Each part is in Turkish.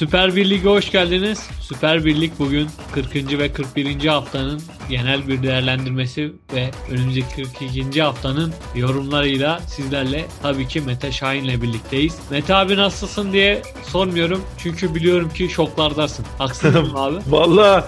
Süper Birlik'e hoş geldiniz. Süper Birlik bugün 40. ve 41. haftanın genel bir değerlendirmesi ve önümüzdeki 42. haftanın yorumlarıyla sizlerle tabii ki Mete Şahin'le birlikteyiz. Mete abi nasılsın diye sormuyorum çünkü biliyorum ki şoklardasın. Haksız mıyım abi? Vallahi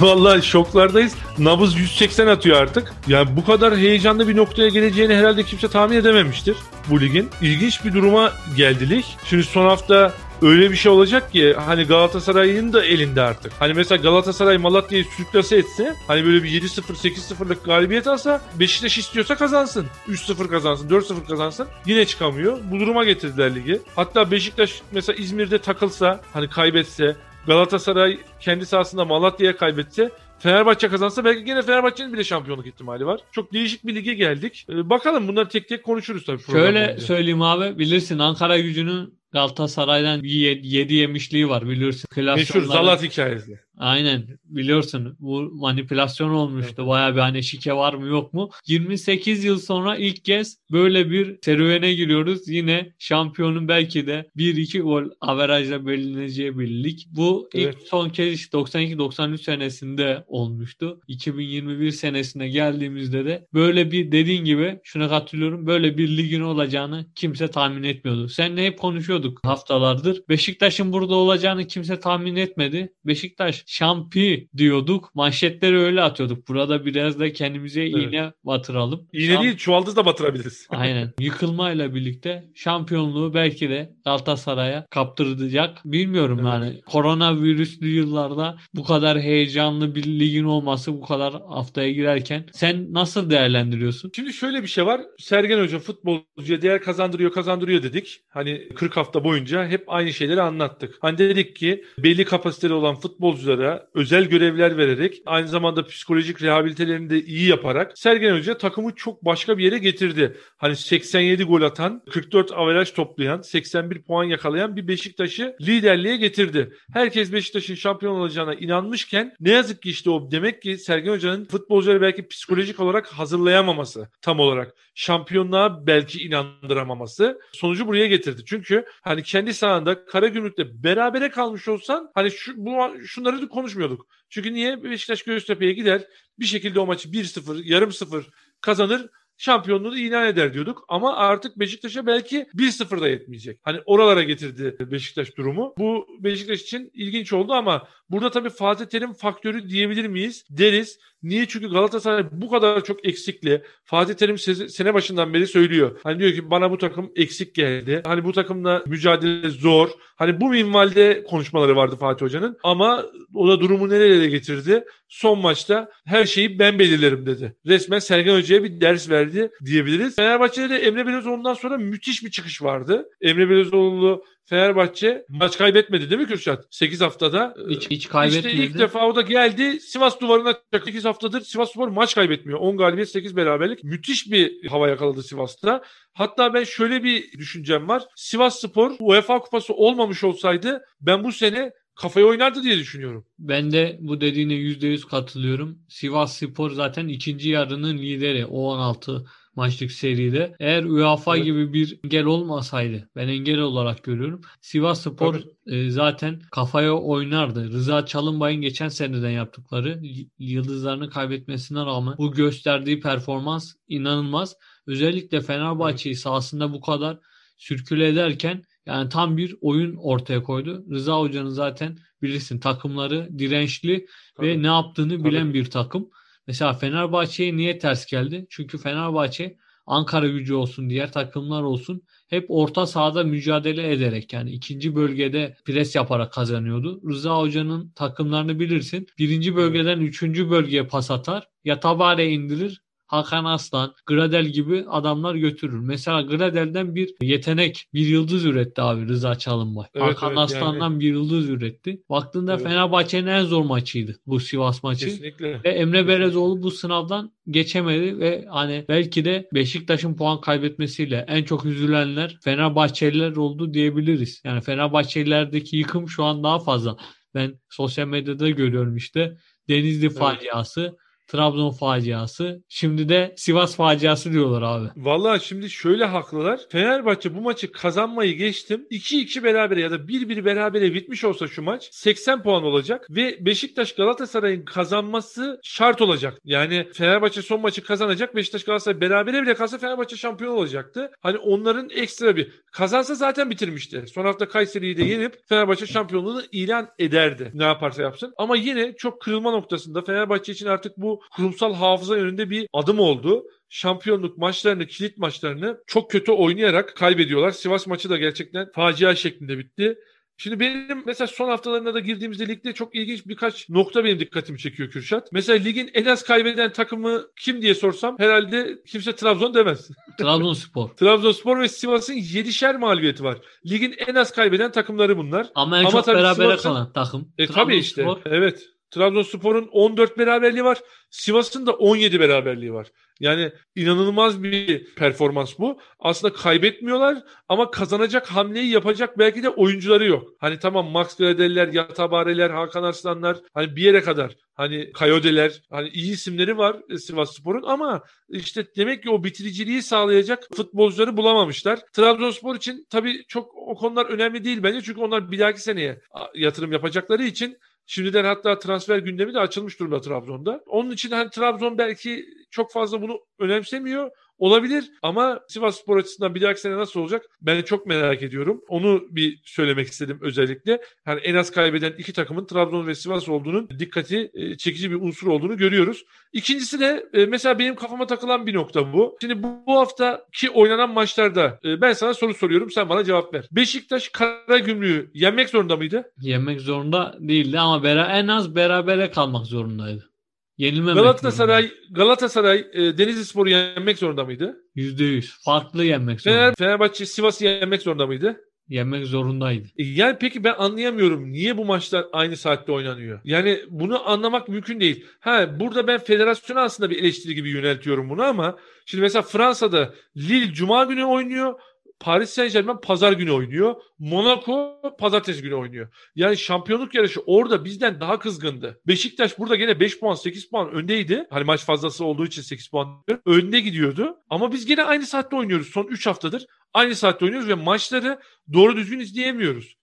Vallahi şoklardayız. Nabız 180 atıyor artık. Yani bu kadar heyecanlı bir noktaya geleceğini herhalde kimse tahmin edememiştir bu ligin. İlginç bir duruma geldi lig. Şimdi son hafta öyle bir şey olacak ki hani Galatasaray'ın da elinde artık. Hani mesela Galatasaray Malatya'yı sürüklese etse hani böyle bir 7-0 8-0'lık galibiyet alsa Beşiktaş istiyorsa kazansın. 3-0 kazansın 4-0 kazansın. Yine çıkamıyor. Bu duruma getirdiler ligi. Hatta Beşiktaş mesela İzmir'de takılsa hani kaybetse Galatasaray kendi sahasında Malatya'ya kaybetse Fenerbahçe kazansa belki yine Fenerbahçe'nin bile şampiyonluk ihtimali var. Çok değişik bir lige geldik. Ee, bakalım bunları tek tek konuşuruz tabii. Şöyle boyunca. söyleyeyim abi bilirsin Ankara gücünün Galatasaray'dan bir yedi yemişliği var bilirsin. Meşhur Zalat hikayesi. Aynen biliyorsun bu manipülasyon olmuştu. Evet. Baya bir hani şike var mı yok mu? 28 yıl sonra ilk kez böyle bir serüvene giriyoruz. Yine şampiyonun belki de 1-2 gol averajla belirleneceği bir lig. Bu evet. ilk son kez 92-93 senesinde olmuştu. 2021 senesine geldiğimizde de böyle bir dediğin gibi şuna katılıyorum. Böyle bir ligin olacağını kimse tahmin etmiyordu. Seninle hep konuşuyorduk haftalardır. Beşiktaş'ın burada olacağını kimse tahmin etmedi. Beşiktaş şampi diyorduk. Manşetleri öyle atıyorduk. Burada biraz da kendimize evet. iğne batıralım. İğne Şam... değil çuvaldız da batırabiliriz. Aynen. Yıkılmayla birlikte şampiyonluğu belki de Galatasaray'a kaptıracak. Bilmiyorum evet. yani. Koronavirüslü yıllarda bu kadar heyecanlı bir ligin olması bu kadar haftaya girerken sen nasıl değerlendiriyorsun? Şimdi şöyle bir şey var. Sergen Hoca futbolcuya değer kazandırıyor kazandırıyor dedik. Hani 40 hafta boyunca hep aynı şeyleri anlattık. Hani dedik ki belli kapasiteli olan futbolcular oyunculara özel görevler vererek aynı zamanda psikolojik rehabilitelerini de iyi yaparak Sergen Hoca takımı çok başka bir yere getirdi. Hani 87 gol atan, 44 averaj toplayan, 81 puan yakalayan bir Beşiktaş'ı liderliğe getirdi. Herkes Beşiktaş'ın şampiyon olacağına inanmışken ne yazık ki işte o demek ki Sergen Hoca'nın futbolcuları belki psikolojik olarak hazırlayamaması tam olarak. Şampiyonluğa belki inandıramaması sonucu buraya getirdi. Çünkü hani kendi sahanda Karagümrük'te berabere kalmış olsan hani şu, bu, şunları da konuşmuyorduk. Çünkü niye? Beşiktaş Göztepe'ye gider bir şekilde o maçı 1-0, yarım 0 kazanır şampiyonluğunu ilan eder diyorduk. Ama artık Beşiktaş'a belki 1-0 da yetmeyecek. Hani oralara getirdi Beşiktaş durumu. Bu Beşiktaş için ilginç oldu ama burada tabii Fatih Terim faktörü diyebilir miyiz? Deriz. Niye? Çünkü Galatasaray bu kadar çok eksikli. Fatih Terim sene başından beri söylüyor. Hani diyor ki bana bu takım eksik geldi. Hani bu takımla mücadele zor. Hani bu minvalde konuşmaları vardı Fatih Hoca'nın. Ama o da durumu nerelere getirdi? Son maçta her şeyi ben belirlerim dedi. Resmen Sergen Hoca'ya bir ders verdi diyebiliriz. Fenerbahçe'de de Emre Belözoğlu'ndan sonra müthiş bir çıkış vardı. Emre Belözoğlu Fenerbahçe maç kaybetmedi değil mi Kürşat? 8 haftada. Hiç, hiç kaybetmedi. İşte ilk defa o da geldi. Sivas duvarına 8 haftadır Sivas duvarı maç kaybetmiyor. 10 galibiyet 8 beraberlik. Müthiş bir hava yakaladı Sivas'ta. Hatta ben şöyle bir düşüncem var. Sivas Spor UEFA kupası olmamış olsaydı ben bu sene kafayı oynardı diye düşünüyorum. Ben de bu dediğine %100 katılıyorum. Sivas Spor zaten ikinci yarının lideri. O 16 maçlık seride. Eğer UEFA evet. gibi bir engel olmasaydı ben engel olarak görüyorum. Sivas Spor e, zaten kafaya oynardı. Rıza Çalınbay'ın geçen seneden yaptıkları yıldızlarını kaybetmesine rağmen bu gösterdiği performans inanılmaz. Özellikle Fenerbahçe'yi sahasında bu kadar sürküle ederken yani tam bir oyun ortaya koydu. Rıza Hoca'nın zaten bilirsin takımları dirençli Tabii. ve ne yaptığını Tabii. bilen bir takım. Mesela Fenerbahçe'ye niye ters geldi? Çünkü Fenerbahçe Ankara gücü olsun, diğer takımlar olsun hep orta sahada mücadele ederek yani ikinci bölgede pres yaparak kazanıyordu. Rıza Hoca'nın takımlarını bilirsin. Birinci bölgeden üçüncü bölgeye pas atar. Ya tabare indirir Hakan Aslan, Gradel gibi adamlar götürür. Mesela Gradel'den bir yetenek, bir yıldız üretti abi Rıza Çalınbay. Evet, Hakan evet, Aslan'dan yani. bir yıldız üretti. Baktığında evet. Fenerbahçe'nin en zor maçıydı bu Sivas maçı. Kesinlikle. Ve Emre Belezoğlu bu sınavdan geçemedi ve hani belki de Beşiktaş'ın puan kaybetmesiyle en çok üzülenler Fenerbahçeliler oldu diyebiliriz. Yani Fenerbahçelilerdeki yıkım şu an daha fazla. Ben sosyal medyada görüyorum işte. Denizli evet. faciası Trabzon faciası. Şimdi de Sivas faciası diyorlar abi. Vallahi şimdi şöyle haklılar. Fenerbahçe bu maçı kazanmayı geçtim. 2-2 berabere ya da 1-1 berabere bitmiş olsa şu maç 80 puan olacak ve Beşiktaş Galatasaray'ın kazanması şart olacak. Yani Fenerbahçe son maçı kazanacak. Beşiktaş Galatasaray berabere bile kalsa Fenerbahçe şampiyon olacaktı. Hani onların ekstra bir kazansa zaten bitirmişti. Son hafta Kayseri'yi de yenip Fenerbahçe şampiyonluğunu ilan ederdi. Ne yaparsa yapsın. Ama yine çok kırılma noktasında Fenerbahçe için artık bu kurumsal hafıza yönünde bir adım oldu şampiyonluk maçlarını, kilit maçlarını çok kötü oynayarak kaybediyorlar. Sivas maçı da gerçekten facia şeklinde bitti. Şimdi benim mesela son haftalarında da girdiğimizde ligde çok ilginç birkaç nokta benim dikkatimi çekiyor Kürşat. Mesela ligin en az kaybeden takımı kim diye sorsam herhalde kimse Trabzon demez. Trabzonspor. Trabzonspor ve Sivas'ın 7'şer mağlubiyeti var. Ligin en az kaybeden takımları bunlar. Ama en Ama çok berabere Sivas'ın- kalan takım. E tabii işte. Evet. Trabzonspor'un 14 beraberliği var. Sivas'ın da 17 beraberliği var. Yani inanılmaz bir performans bu. Aslında kaybetmiyorlar ama kazanacak hamleyi yapacak belki de oyuncuları yok. Hani tamam Max Gradel'ler, Yatabare'ler, Hakan Arslanlar hani bir yere kadar hani Kayode'ler hani iyi isimleri var e, Sivas Spor'un ama işte demek ki o bitiriciliği sağlayacak futbolcuları bulamamışlar. Trabzonspor için tabii çok o konular önemli değil bence çünkü onlar bir dahaki seneye yatırım yapacakları için Şimdiden hatta transfer gündemi de açılmış durumda Trabzon'da. Onun için hani Trabzon belki çok fazla bunu önemsemiyor. Olabilir ama Sivas Spor açısından bir dahaki sene nasıl olacak ben çok merak ediyorum. Onu bir söylemek istedim özellikle. Yani en az kaybeden iki takımın Trabzon ve Sivas olduğunun dikkati e, çekici bir unsur olduğunu görüyoruz. İkincisi de e, mesela benim kafama takılan bir nokta bu. Şimdi bu, haftaki oynanan maçlarda e, ben sana soru soruyorum sen bana cevap ver. Beşiktaş Karagümrük'ü yenmek zorunda mıydı? Yenmek zorunda değildi ama en az berabere kalmak zorundaydı. Yenilmemek Galatasaray Galatasaray e, Denizli Spor'u yenmek zorunda mıydı? Yüzde yüz. Farklı yenmek zorunda. Fener, Fenerbahçe Sivas'ı yenmek zorunda mıydı? Yenmek zorundaydı. E, Yani peki ben anlayamıyorum niye bu maçlar aynı saatte oynanıyor? Yani bunu anlamak mümkün değil. Ha burada ben federasyona aslında bir eleştiri gibi yöneltiyorum bunu ama şimdi mesela Fransa'da Lille cuma günü oynuyor. Paris Saint-Germain pazar günü oynuyor. Monaco pazartesi günü oynuyor. Yani şampiyonluk yarışı orada bizden daha kızgındı. Beşiktaş burada gene 5 puan 8 puan öndeydi. Hani maç fazlası olduğu için 8 puan önde gidiyordu. Ama biz gene aynı saatte oynuyoruz. Son 3 haftadır aynı saatte oynuyoruz ve maçları doğru düzgün izleyemiyoruz.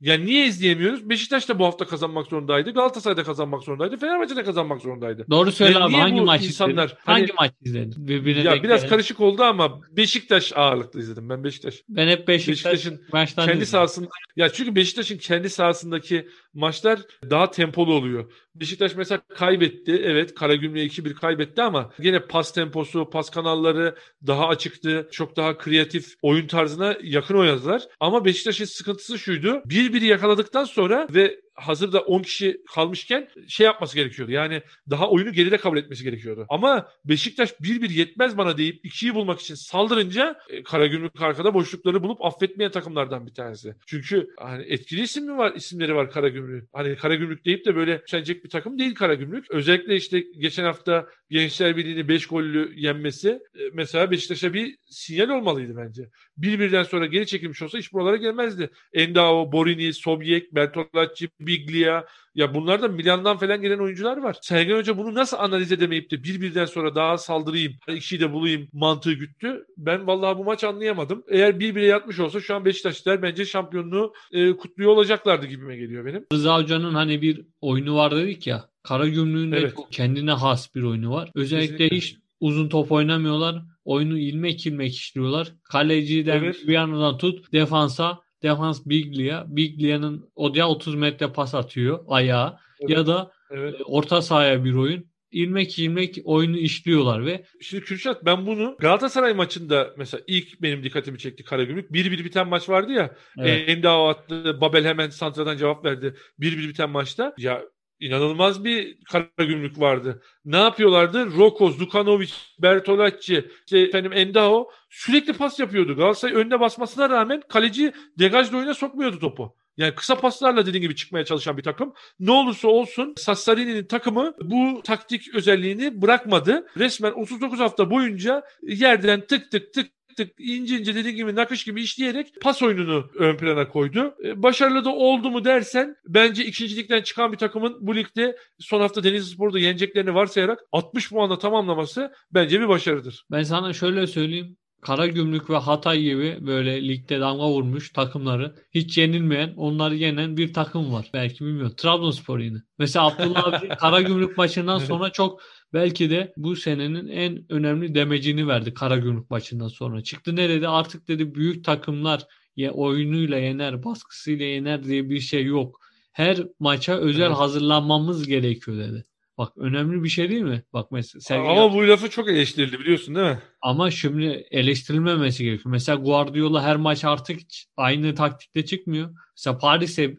Yani niye izleyemiyoruz? Beşiktaş da bu hafta kazanmak zorundaydı. Galatasaray da kazanmak zorundaydı. Fenerbahçe de kazanmak zorundaydı. Doğru söyle Yani abi. Hangi maç insanlar- izledin? hani- Hangi maç izledin? Birbirine Ya biraz gelen. karışık oldu ama Beşiktaş ağırlıklı izledim ben Beşiktaş. Ben hep Beşiktaş Beşiktaş'ın maçlarını kendi sahasında ya çünkü Beşiktaş'ın kendi sahasındaki maçlar daha tempolu oluyor. Beşiktaş mesela kaybetti. Evet Karagümrük'e 2-1 kaybetti ama yine pas temposu, pas kanalları daha açıktı. Çok daha kreatif oyun tarzına yakın oynadılar. Ama Beşiktaş'ın sıkıntısı şuydu. 1-1 yakaladıktan sonra ve hazırda 10 kişi kalmışken şey yapması gerekiyordu. Yani daha oyunu geride kabul etmesi gerekiyordu. Ama Beşiktaş 1-1 yetmez bana deyip 2'yi bulmak için saldırınca e, Karagümrük arkada boşlukları bulup affetmeyen takımlardan bir tanesi. Çünkü hani etkili isim mi var? isimleri var Karagümrük. Hani Karagümrük deyip de böyle yükselecek bir takım değil Karagümrük. Özellikle işte geçen hafta Gençler Birliği'ni 5 gollü yenmesi e, mesela Beşiktaş'a bir sinyal olmalıydı bence. Bir birden sonra geri çekilmiş olsa hiç buralara gelmezdi. Endao, Borini, Sobyek, Bertolacci, Biglia ya bunlar da Milan'dan falan gelen oyuncular var. Sergen Hoca bunu nasıl analiz edemeyip de bir birden sonra daha saldırayım, ikişi de bulayım mantığı güttü. Ben vallahi bu maç anlayamadım. Eğer bir bire yatmış olsa şu an Beşiktaşlılar bence şampiyonluğu e, kutluyor olacaklardı gibime geliyor benim. Rıza Hoca'nın hani bir oyunu var dedik ya. Karagümrük'ün de Evet. kendine has bir oyunu var. Özellikle Kesinlikle. hiç uzun top oynamıyorlar. Oyunu ilmek ilmek işliyorlar. Kaleciden Evet. bir yandan tut defansa defans Biglia. Biglia'nın odaya 30 metre pas atıyor ayağa. Evet. Ya da Evet. e, orta sahaya bir oyun. İlmek ilmek oyunu işliyorlar ve Şimdi Kürşat ben bunu Galatasaray maçında mesela ilk benim dikkatimi çekti Karagümrük. 1-1 biten maç vardı ya. evet, Endao attı. Babel hemen santradan cevap verdi. 1-1 biten maçta. Ya inanılmaz bir Karagümrük vardı. Ne yapıyorlardı? Rokos, Dukanovic, Bertolacci, işte efendim Endao sürekli pas yapıyordu. Galatasaray önüne basmasına rağmen kaleci degajla oyuna sokmuyordu topu. Yani kısa paslarla dediğin gibi çıkmaya çalışan bir takım. Ne olursa olsun Sassarini'nin takımı bu taktik özelliğini bırakmadı. Resmen 39 hafta boyunca yerden tık tık tık tık ince ince dediğim gibi nakış gibi işleyerek pas oyununu ön plana koydu. E, başarılı da oldu mu dersen bence ikincilikten çıkan bir takımın bu ligde son hafta Denizli Spor'da yeneceklerini varsayarak 60 puanla tamamlaması bence bir başarıdır. Ben sana şöyle söyleyeyim. Karagümrük ve Hatay gibi böyle ligde damga vurmuş takımları hiç yenilmeyen, onları yenen bir takım var. Belki bilmiyorum. Trabzonspor yine. Mesela Abdullah abi Karagümrük maçından sonra çok belki de bu senenin en önemli demecini verdi Karagümrük maçından sonra. Çıktı ne dedi? Artık dedi büyük takımlar ya oyunuyla yener, baskısıyla yener diye bir şey yok. Her maça özel Evet. hazırlanmamız gerekiyor dedi. Bak önemli bir şey değil mi? Bak mesela Sergen Ama bu lafı çok eleştirildi biliyorsun değil mi? ama şimdi eleştirilmemesi gerekiyor. Mesela Guardiola her maç artık aynı taktikte çıkmıyor. Mesela Paris'e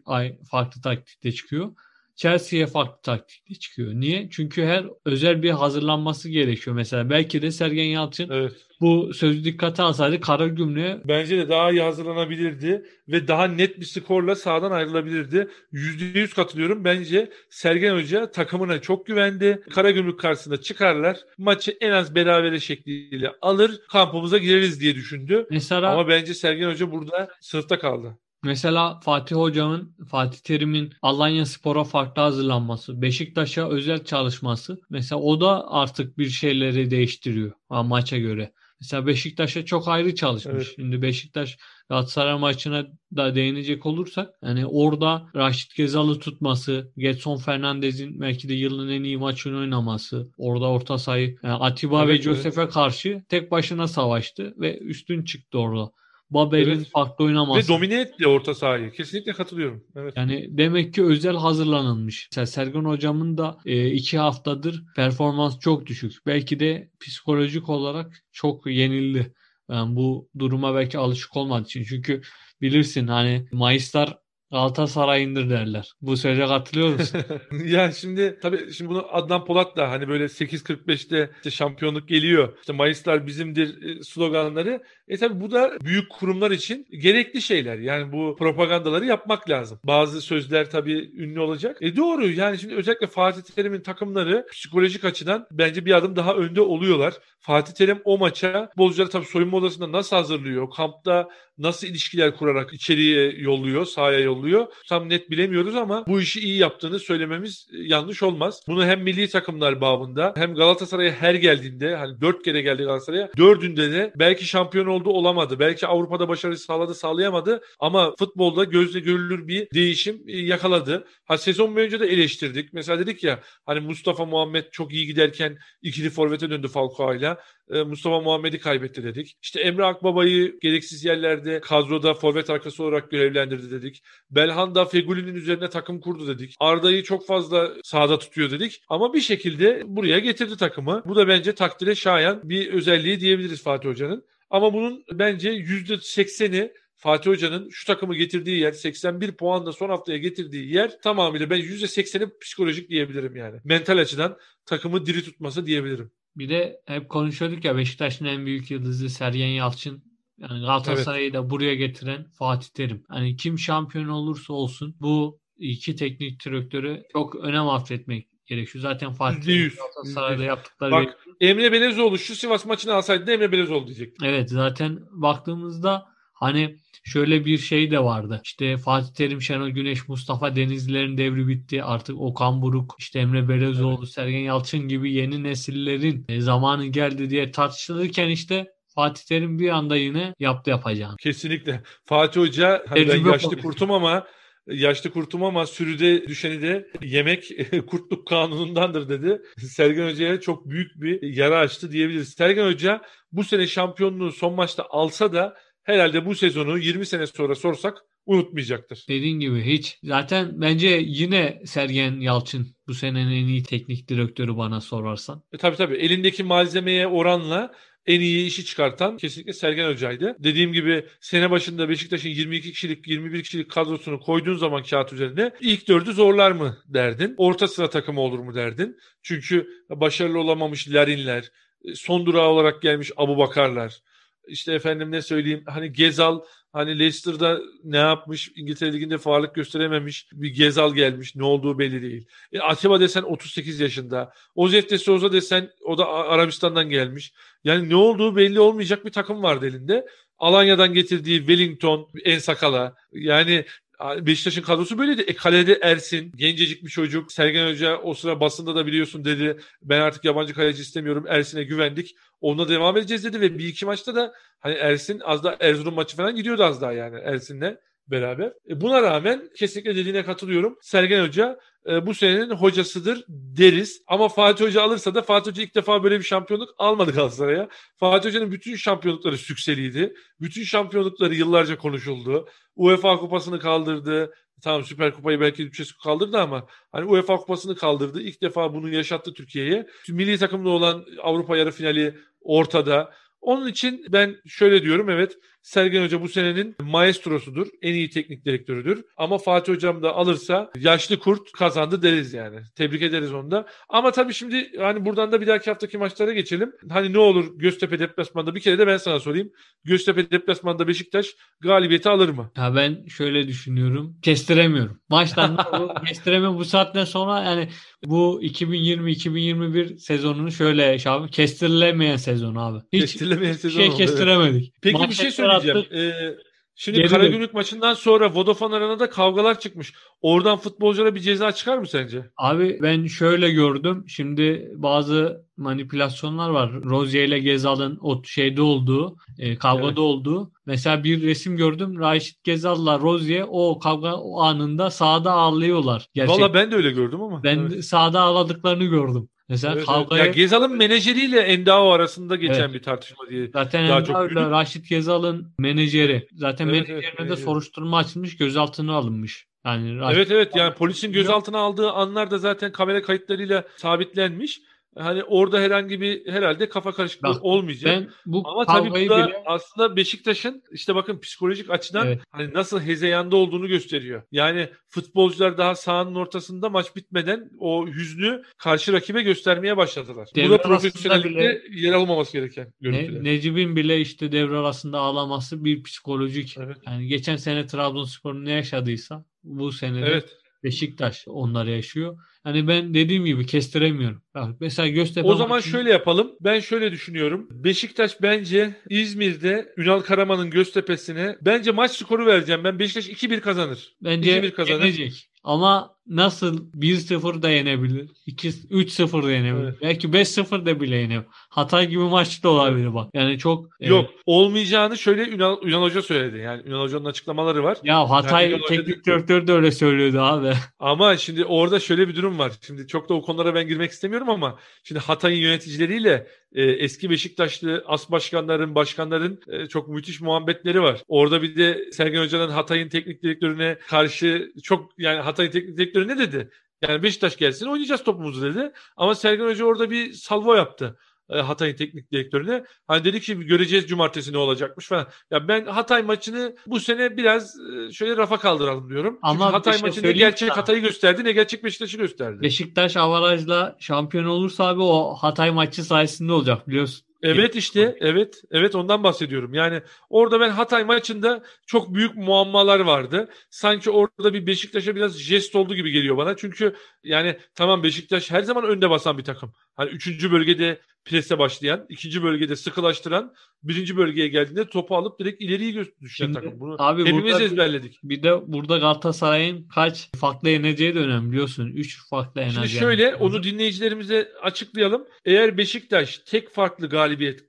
farklı taktikte çıkıyor. Chelsea'ye farklı taktikte çıkıyor. Niye? Çünkü her özel bir hazırlanması gerekiyor. Mesela belki de Sergen Yalçın Evet. bu sözü dikkate alsaydı Karagümrük'e Bence de daha iyi hazırlanabilirdi ve daha net bir skorla sahadan ayrılabilirdi. %100 katılıyorum. Bence Sergen Hoca takımına çok güvendi. Karagümrük karşısında çıkarlar. Maçı en az berabere şekliyle alır. Kampımıza gireriz diye düşündü. mesela Ama bence Sergen Hoca burada sınıfta kaldı. Mesela Fatih Hocam'ın, Fatih Terim'in Alanya Spor'a farklı hazırlanması, Beşiktaş'a özel çalışması. Mesela o da artık bir şeyleri değiştiriyor maça göre. Mesela Beşiktaş'a çok ayrı çalışmış. Evet. Şimdi Beşiktaş Galatasaray maçına da değinecek olursak hani orada Raşit Gezal'ı tutması, Getson Fernandez'in belki de yılın en iyi maçını oynaması, orada orta sayı yani Atiba Evet, ve evet. Josef'e karşı tek başına savaştı ve üstün çıktı orada. Babel'in Evet. farklı oynaması. Ve domine etti orta sahayı. Kesinlikle katılıyorum. Evet. Yani demek ki özel hazırlanılmış. Mesela Sergen hocamın da e, iki haftadır performans çok düşük. Belki de psikolojik olarak çok yenildi. Yani bu duruma belki alışık olmadığı için. Çünkü bilirsin hani Mayıslar Galatasaray'ındır derler. Bu söze katılıyor musun? ya şimdi tabii şimdi bunu Adnan Polat da hani böyle 8.45'te işte şampiyonluk geliyor. İşte Mayıslar bizimdir e, sloganları. E tabii bu da büyük kurumlar için gerekli şeyler. Yani bu propagandaları yapmak lazım. Bazı sözler tabii ünlü olacak. E doğru yani şimdi özellikle Fatih Terim'in takımları psikolojik açıdan bence bir adım daha önde oluyorlar. Fatih Terim o maça futbolcuları tabii soyunma odasında nasıl hazırlıyor? Kampta nasıl ilişkiler kurarak içeriye yolluyor, sahaya yolluyor. Tam net bilemiyoruz ama bu işi iyi yaptığını söylememiz yanlış olmaz. Bunu hem milli takımlar babında hem Galatasaray'a her geldiğinde hani dört kere geldi Galatasaray'a dördünde de belki şampiyon oldu olamadı. Belki Avrupa'da başarı sağladı sağlayamadı ama futbolda gözle görülür bir değişim e, yakaladı. Ha sezon boyunca da eleştirdik. Mesela dedik ya hani Mustafa Muhammed çok iyi giderken ikili forvete döndü Falcao'yla. E, Mustafa Muhammed'i kaybetti dedik. İşte Emre Akbaba'yı gereksiz yerlerde kadroda forvet arkası olarak görevlendirdi dedik. Belhanda Feguli'nin üzerine takım kurdu dedik. Arda'yı çok fazla sahada tutuyor dedik. Ama bir şekilde buraya getirdi takımı. Bu da bence takdire şayan bir özelliği diyebiliriz Fatih Hoca'nın. Ama bunun bence %80'i Fatih Hoca'nın şu takımı getirdiği yer 81 puanla son haftaya getirdiği yer tamamıyla ben %80'i psikolojik diyebilirim yani. Mental açıdan takımı diri tutması diyebilirim. Bir de hep konuşuyorduk ya Beşiktaş'ın en büyük yıldızı Sergen Yalçın. Yani Galatasaray'ı da buraya getiren Fatih Terim. Hani kim şampiyon olursa olsun bu iki teknik direktörü çok önem atfetmek gerekiyor. Zaten Fatih. Galatasaray'da yaptıkları Bak Emre Belezoğlu şu Sivas maçını alsaydı Emre Belezoğlu diyecektim. Evet zaten baktığımızda hani şöyle bir şey de vardı. İşte Fatih Terim, Şenol Güneş, Mustafa Denizlilerin devri bitti. Artık Okan Buruk, işte Emre Belezoğlu, Sergen Yalçın gibi yeni nesillerin e, zamanı geldi diye tartışılırken işte Fatih Terim bir anda yine yaptı yapacağını. Kesinlikle. Fatih Hoca hani ben yaşlı kurtum ama yaşlı kurtum ama sürüde düşeni de yemek kurtluk kanunundandır dedi. Sergen Hoca'ya çok büyük bir yara açtı diyebiliriz. Sergen Hoca bu sene şampiyonluğu son maçta alsa da herhalde bu sezonu 20 sene sonra sorsak unutmayacaktır. Dediğin gibi hiç. Zaten bence yine Sergen Yalçın bu senenin en iyi teknik direktörü bana sorarsan. E, tabii tabii elindeki malzemeye oranla en iyi işi çıkartan kesinlikle Sergen Hoca'ydı. Dediğim gibi sene başında Beşiktaş'ın 22 kişilik 21 kişilik kadrosunu koyduğun zaman kağıt üzerine ilk dördü zorlar mı derdin. Orta sıra takımı olur mu derdin. Çünkü başarılı olamamış Larinler, son durağı olarak gelmiş Abu Bakarlar, işte efendim ne söyleyeyim hani Gezal Hani Leicester'da ne yapmış? İngiltere Ligi'nde faaliyet gösterememiş. Bir Gezal gelmiş. Ne olduğu belli değil. E, Atiba desen 38 yaşında. Ozef de Souza desen o da Arabistan'dan gelmiş. Yani ne olduğu belli olmayacak bir takım vardı elinde. Alanya'dan getirdiği Wellington, En Sakala. Yani Beşiktaş'ın kadrosu böyleydi. E kalede Ersin, gencecik bir çocuk. Sergen Hoca o sıra basında da biliyorsun dedi. Ben artık yabancı kaleci istemiyorum. Ersin'e güvendik. Onunla devam edeceğiz dedi ve bir iki maçta da hani Ersin az da Erzurum maçı falan gidiyordu az daha yani Ersin'le beraber. E buna rağmen kesinlikle dediğine katılıyorum. Sergen Hoca e, bu senenin hocasıdır deriz. Ama Fatih Hoca alırsa da Fatih Hoca ilk defa böyle bir şampiyonluk almadı Galatasaray'a. Fatih Hoca'nın bütün şampiyonlukları sükseliydi. Bütün şampiyonlukları yıllarca konuşuldu. UEFA kupasını kaldırdı. Tamam Süper Kupayı belki bütçesi kaldırdı ama hani UEFA kupasını kaldırdı. İlk defa bunu yaşattı Türkiye'ye. Milli takımda olan Avrupa yarı finali ortada. Onun için ben şöyle diyorum evet Sergen Hoca bu senenin maestrosudur. En iyi teknik direktörüdür. Ama Fatih Hocam da alırsa yaşlı kurt kazandı deriz yani. Tebrik ederiz onu da. Ama tabii şimdi hani buradan da bir dahaki haftaki maçlara geçelim. Hani ne olur Göztepe deplasmanda bir kere de ben sana sorayım. Göztepe deplasmanda Beşiktaş galibiyeti alır mı? Ya ben şöyle düşünüyorum. Kestiremiyorum. Baştan kestiremiyorum. Bu saatten sonra yani bu 2020-2021 sezonunu şöyle yaşadım. Kestirilemeyen sezon abi. Hiç Kestirilemeyen sezon şey oldu, kestiremedik. Evet. Peki Manşetler bir şey söyleyeyim söyleyeceğim. Ee, şimdi Geri Karagümrük maçından sonra Vodafone Arena'da kavgalar çıkmış. Oradan futbolculara bir ceza çıkar mı sence? Abi ben şöyle gördüm. Şimdi bazı manipülasyonlar var. Rozier ile Gezal'ın o şeyde olduğu, e, kavgada evet. olduğu. Mesela bir resim gördüm. Raşit Gezal'la Rozier o kavga o anında sahada ağlıyorlar. Gerçekten. Valla ben de öyle gördüm ama. Ben evet. sahada ağladıklarını gördüm. Mesela evet, kavgaya... Ya Gezal'ın menajeriyle Endao arasında geçen evet. bir tartışma diye. Zaten daha Endao ile Raşit Gezal'ın menajeri. Zaten evet, menajerine evet, de evet. soruşturma açılmış, gözaltına alınmış. Yani Raşit... Evet evet yani polisin gözaltına aldığı anlar da zaten kamera kayıtlarıyla sabitlenmiş. Hani orada herhangi bir herhalde kafa karışıklığı Bak, olmayacak. Ben bu Ama tabii bu da bile... aslında Beşiktaş'ın işte bakın psikolojik açıdan evet. hani nasıl hezeyanda olduğunu gösteriyor. Yani futbolcular daha sahanın ortasında maç bitmeden o hüznü karşı rakibe göstermeye başladılar. Devre bu da profesyonellikte bile... yer almaması gereken görüntüler. Ne, Necip'in bile işte devre arasında ağlaması bir psikolojik. Evet. Yani geçen sene Trabzonspor'un ne yaşadıysa bu sene evet. Beşiktaş onları yaşıyor. Hani ben dediğim gibi kestiremiyorum. Bak mesela Göztepe O zaman maçını... şöyle yapalım. Ben şöyle düşünüyorum. Beşiktaş bence İzmir'de Ünal Karaman'ın Göztepe'sine bence maç skoru vereceğim. Ben Beşiktaş 2-1 kazanır. Bence 2-1 kazanır. Yenecek. Ama nasıl 1-0 da yenebilir. 2-3-0 da yenebilir. Evet. Belki 5-0 da bile yenebilir. Hatay gibi maç da olabilir bak. Yani çok Yok, evet. olmayacağını şöyle Ünal, Ünal Hoca söyledi. Yani Ünal Hoca'nın açıklamaları var. Ya Hatay yani teknik direktör de öyle söylüyordu abi. Ama şimdi orada şöyle bir durum var. Şimdi çok da o konulara ben girmek istemiyorum ama şimdi Hatay'ın yöneticileriyle e, eski Beşiktaşlı as başkanların, başkanların e, çok müthiş muhabbetleri var. Orada bir de Sergen Hoca'nın Hatay'ın teknik direktörüne karşı çok yani Hatay'ın teknik direktörü ne dedi? Yani Beşiktaş gelsin oynayacağız topumuzu dedi. Ama Sergen Hoca orada bir salvo yaptı. E, Hatay teknik direktörüne. Hani dedik ki göreceğiz cumartesi ne olacakmış falan. Ya ben Hatay maçını bu sene biraz e, şöyle rafa kaldıralım diyorum. Ama Çünkü Hatay şey maçı ne gerçek da. Hatay'ı gösterdi ne gerçek Beşiktaş'ı gösterdi. Beşiktaş avarajla şampiyon olursa abi o Hatay maçı sayesinde olacak biliyorsun. Evet işte evet evet ondan bahsediyorum. Yani orada ben Hatay maçında çok büyük muammalar vardı. Sanki orada bir Beşiktaş'a biraz jest oldu gibi geliyor bana. Çünkü yani tamam Beşiktaş her zaman önde basan bir takım. Hani üçüncü bölgede prese başlayan, ikinci bölgede sıkılaştıran, birinci bölgeye geldiğinde topu alıp direkt ileriyi düşen takım. Bunu abi hepimiz burada, ezberledik. Bir de burada Galatasaray'ın kaç farklı yeneceği de önemli biliyorsun. Üç farklı yeneceği. Şimdi şöyle yani. onu dinleyicilerimize açıklayalım. Eğer Beşiktaş tek farklı galibiyet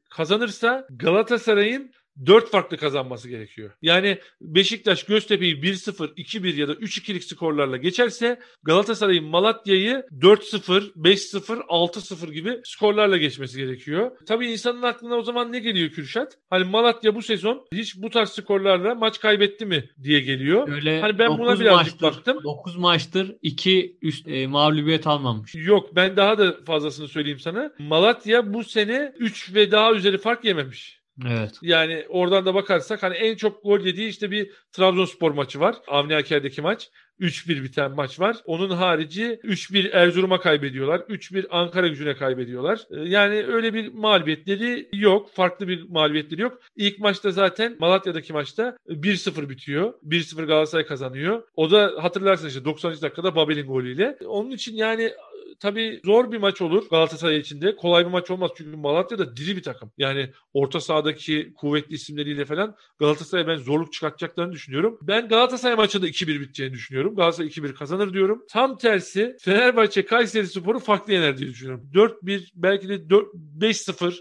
kazanırsa Galatasaray'ın 4 farklı kazanması gerekiyor. Yani Beşiktaş Göztepe'yi 1-0, 2-1 ya da 3-2'lik skorlarla geçerse Galatasaray'ın Malatya'yı 4-0, 5-0, 6-0 gibi skorlarla geçmesi gerekiyor. Tabii insanın aklına o zaman ne geliyor Kürşat? Hani Malatya bu sezon hiç bu tarz skorlarla maç kaybetti mi diye geliyor. Öyle hani ben buna birazcık maçtır, baktım. 9 maçtır 2 üst e, mağlubiyet almamış. Yok ben daha da fazlasını söyleyeyim sana. Malatya bu sene 3 ve daha üzeri fark yememiş. Evet. Yani oradan da bakarsak hani en çok gol yediği işte bir Trabzonspor maçı var. Avni Aker'deki maç. 3-1 biten maç var. Onun harici 3-1 Erzurum'a kaybediyorlar. 3-1 Ankara gücüne kaybediyorlar. Ee, yani öyle bir mağlubiyetleri yok. Farklı bir mağlubiyetleri yok. İlk maçta zaten Malatya'daki maçta 1-0 bitiyor. 1-0 Galatasaray kazanıyor. O da hatırlarsınız işte 90. dakikada Babel'in golüyle. Onun için yani tabii zor bir maç olur Galatasaray için de. Kolay bir maç olmaz çünkü Malatya da diri bir takım. Yani orta sahadaki kuvvetli isimleriyle falan Galatasaray'a ben zorluk çıkartacaklarını düşünüyorum. Ben Galatasaray maçında 2-1 biteceğini düşünüyorum. Galatasaray 2-1 kazanır diyorum. Tam tersi Fenerbahçe Kayseri Sporu farklı yener diye düşünüyorum. 4-1 belki de 5-0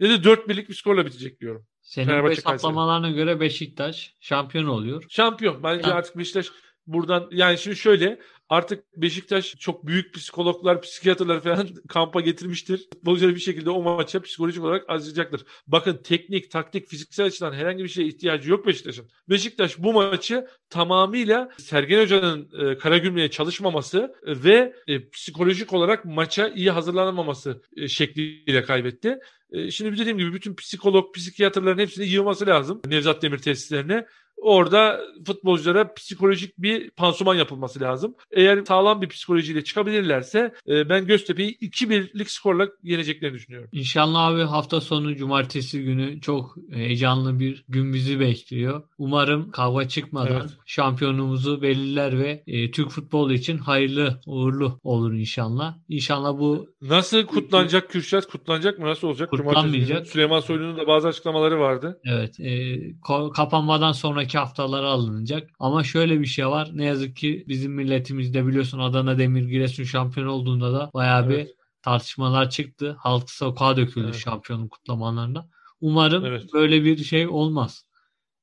ya da 4-1'lik bir skorla bitecek diyorum. Senin Fenerbahçe, hesaplamalarına göre Beşiktaş şampiyon oluyor. Şampiyon. Bence ha. artık Beşiktaş buradan yani şimdi şöyle artık Beşiktaş çok büyük psikologlar, psikiyatrlar falan kampa getirmiştir. Futbolcuları bir şekilde o maça psikolojik olarak azlayacaktır. Bakın teknik, taktik, fiziksel açıdan herhangi bir şeye ihtiyacı yok Beşiktaş'ın. Beşiktaş bu maçı tamamıyla Sergen Hoca'nın e, Karagümrük'e çalışmaması ve e, psikolojik olarak maça iyi hazırlanamaması e, şekliyle kaybetti. E, şimdi dediğim gibi bütün psikolog, psikiyatrların hepsini yığması lazım Nevzat Demir tesislerine orada futbolculara psikolojik bir pansuman yapılması lazım. Eğer sağlam bir psikolojiyle çıkabilirlerse e, ben Göztepe'yi 2-1'lik skorla yeneceklerini düşünüyorum. İnşallah abi hafta sonu cumartesi günü çok heyecanlı bir gün bizi bekliyor. Umarım kavga çıkmadan evet. şampiyonumuzu belirler ve e, Türk futbolu için hayırlı uğurlu olur inşallah. İnşallah bu nasıl kutlanacak Kürşat? Kutlanacak mı? Nasıl olacak? Kutlanmayacak. Süleyman Soylu'nun da bazı açıklamaları vardı. Evet. E, kapanmadan sonraki önümüzdeki haftalara alınacak. Ama şöyle bir şey var. Ne yazık ki bizim milletimizde biliyorsun Adana Demir Giresun şampiyon olduğunda da bayağı evet. bir tartışmalar çıktı. Halk sokağa döküldü evet. şampiyonun kutlamalarında. Umarım evet. böyle bir şey olmaz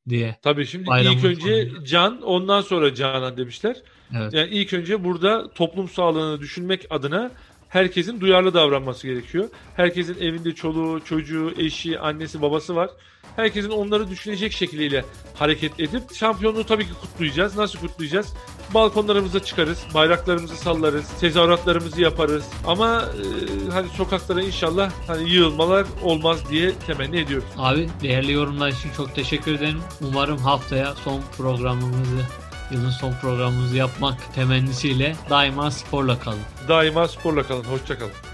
diye. Tabii şimdi ilk önce sonra. Can ondan sonra Canan demişler. Evet. Yani ilk önce burada toplum sağlığını düşünmek adına herkesin duyarlı davranması gerekiyor. Herkesin evinde çoluğu, çocuğu, eşi, annesi, babası var. Herkesin onları düşünecek şekliyle hareket edip şampiyonluğu tabii ki kutlayacağız. Nasıl kutlayacağız? Balkonlarımıza çıkarız, bayraklarımızı sallarız, tezahüratlarımızı yaparız. Ama e, hani sokaklara inşallah hani yığılmalar olmaz diye temenni ediyoruz. Abi değerli yorumlar için çok teşekkür ederim. Umarım haftaya son programımızı yılın son programımızı yapmak temennisiyle daima sporla kalın. Daima sporla kalın. Hoşçakalın.